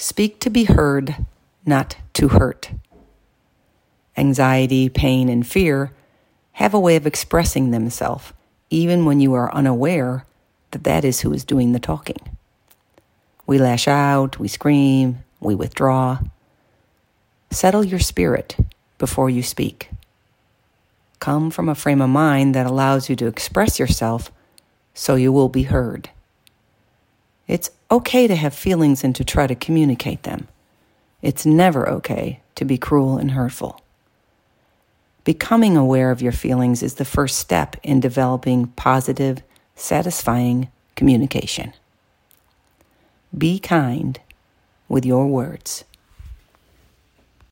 Speak to be heard, not to hurt. Anxiety, pain, and fear have a way of expressing themselves, even when you are unaware that that is who is doing the talking. We lash out, we scream, we withdraw. Settle your spirit before you speak. Come from a frame of mind that allows you to express yourself so you will be heard. It's okay to have feelings and to try to communicate them. It's never okay to be cruel and hurtful. Becoming aware of your feelings is the first step in developing positive, satisfying communication. Be kind with your words.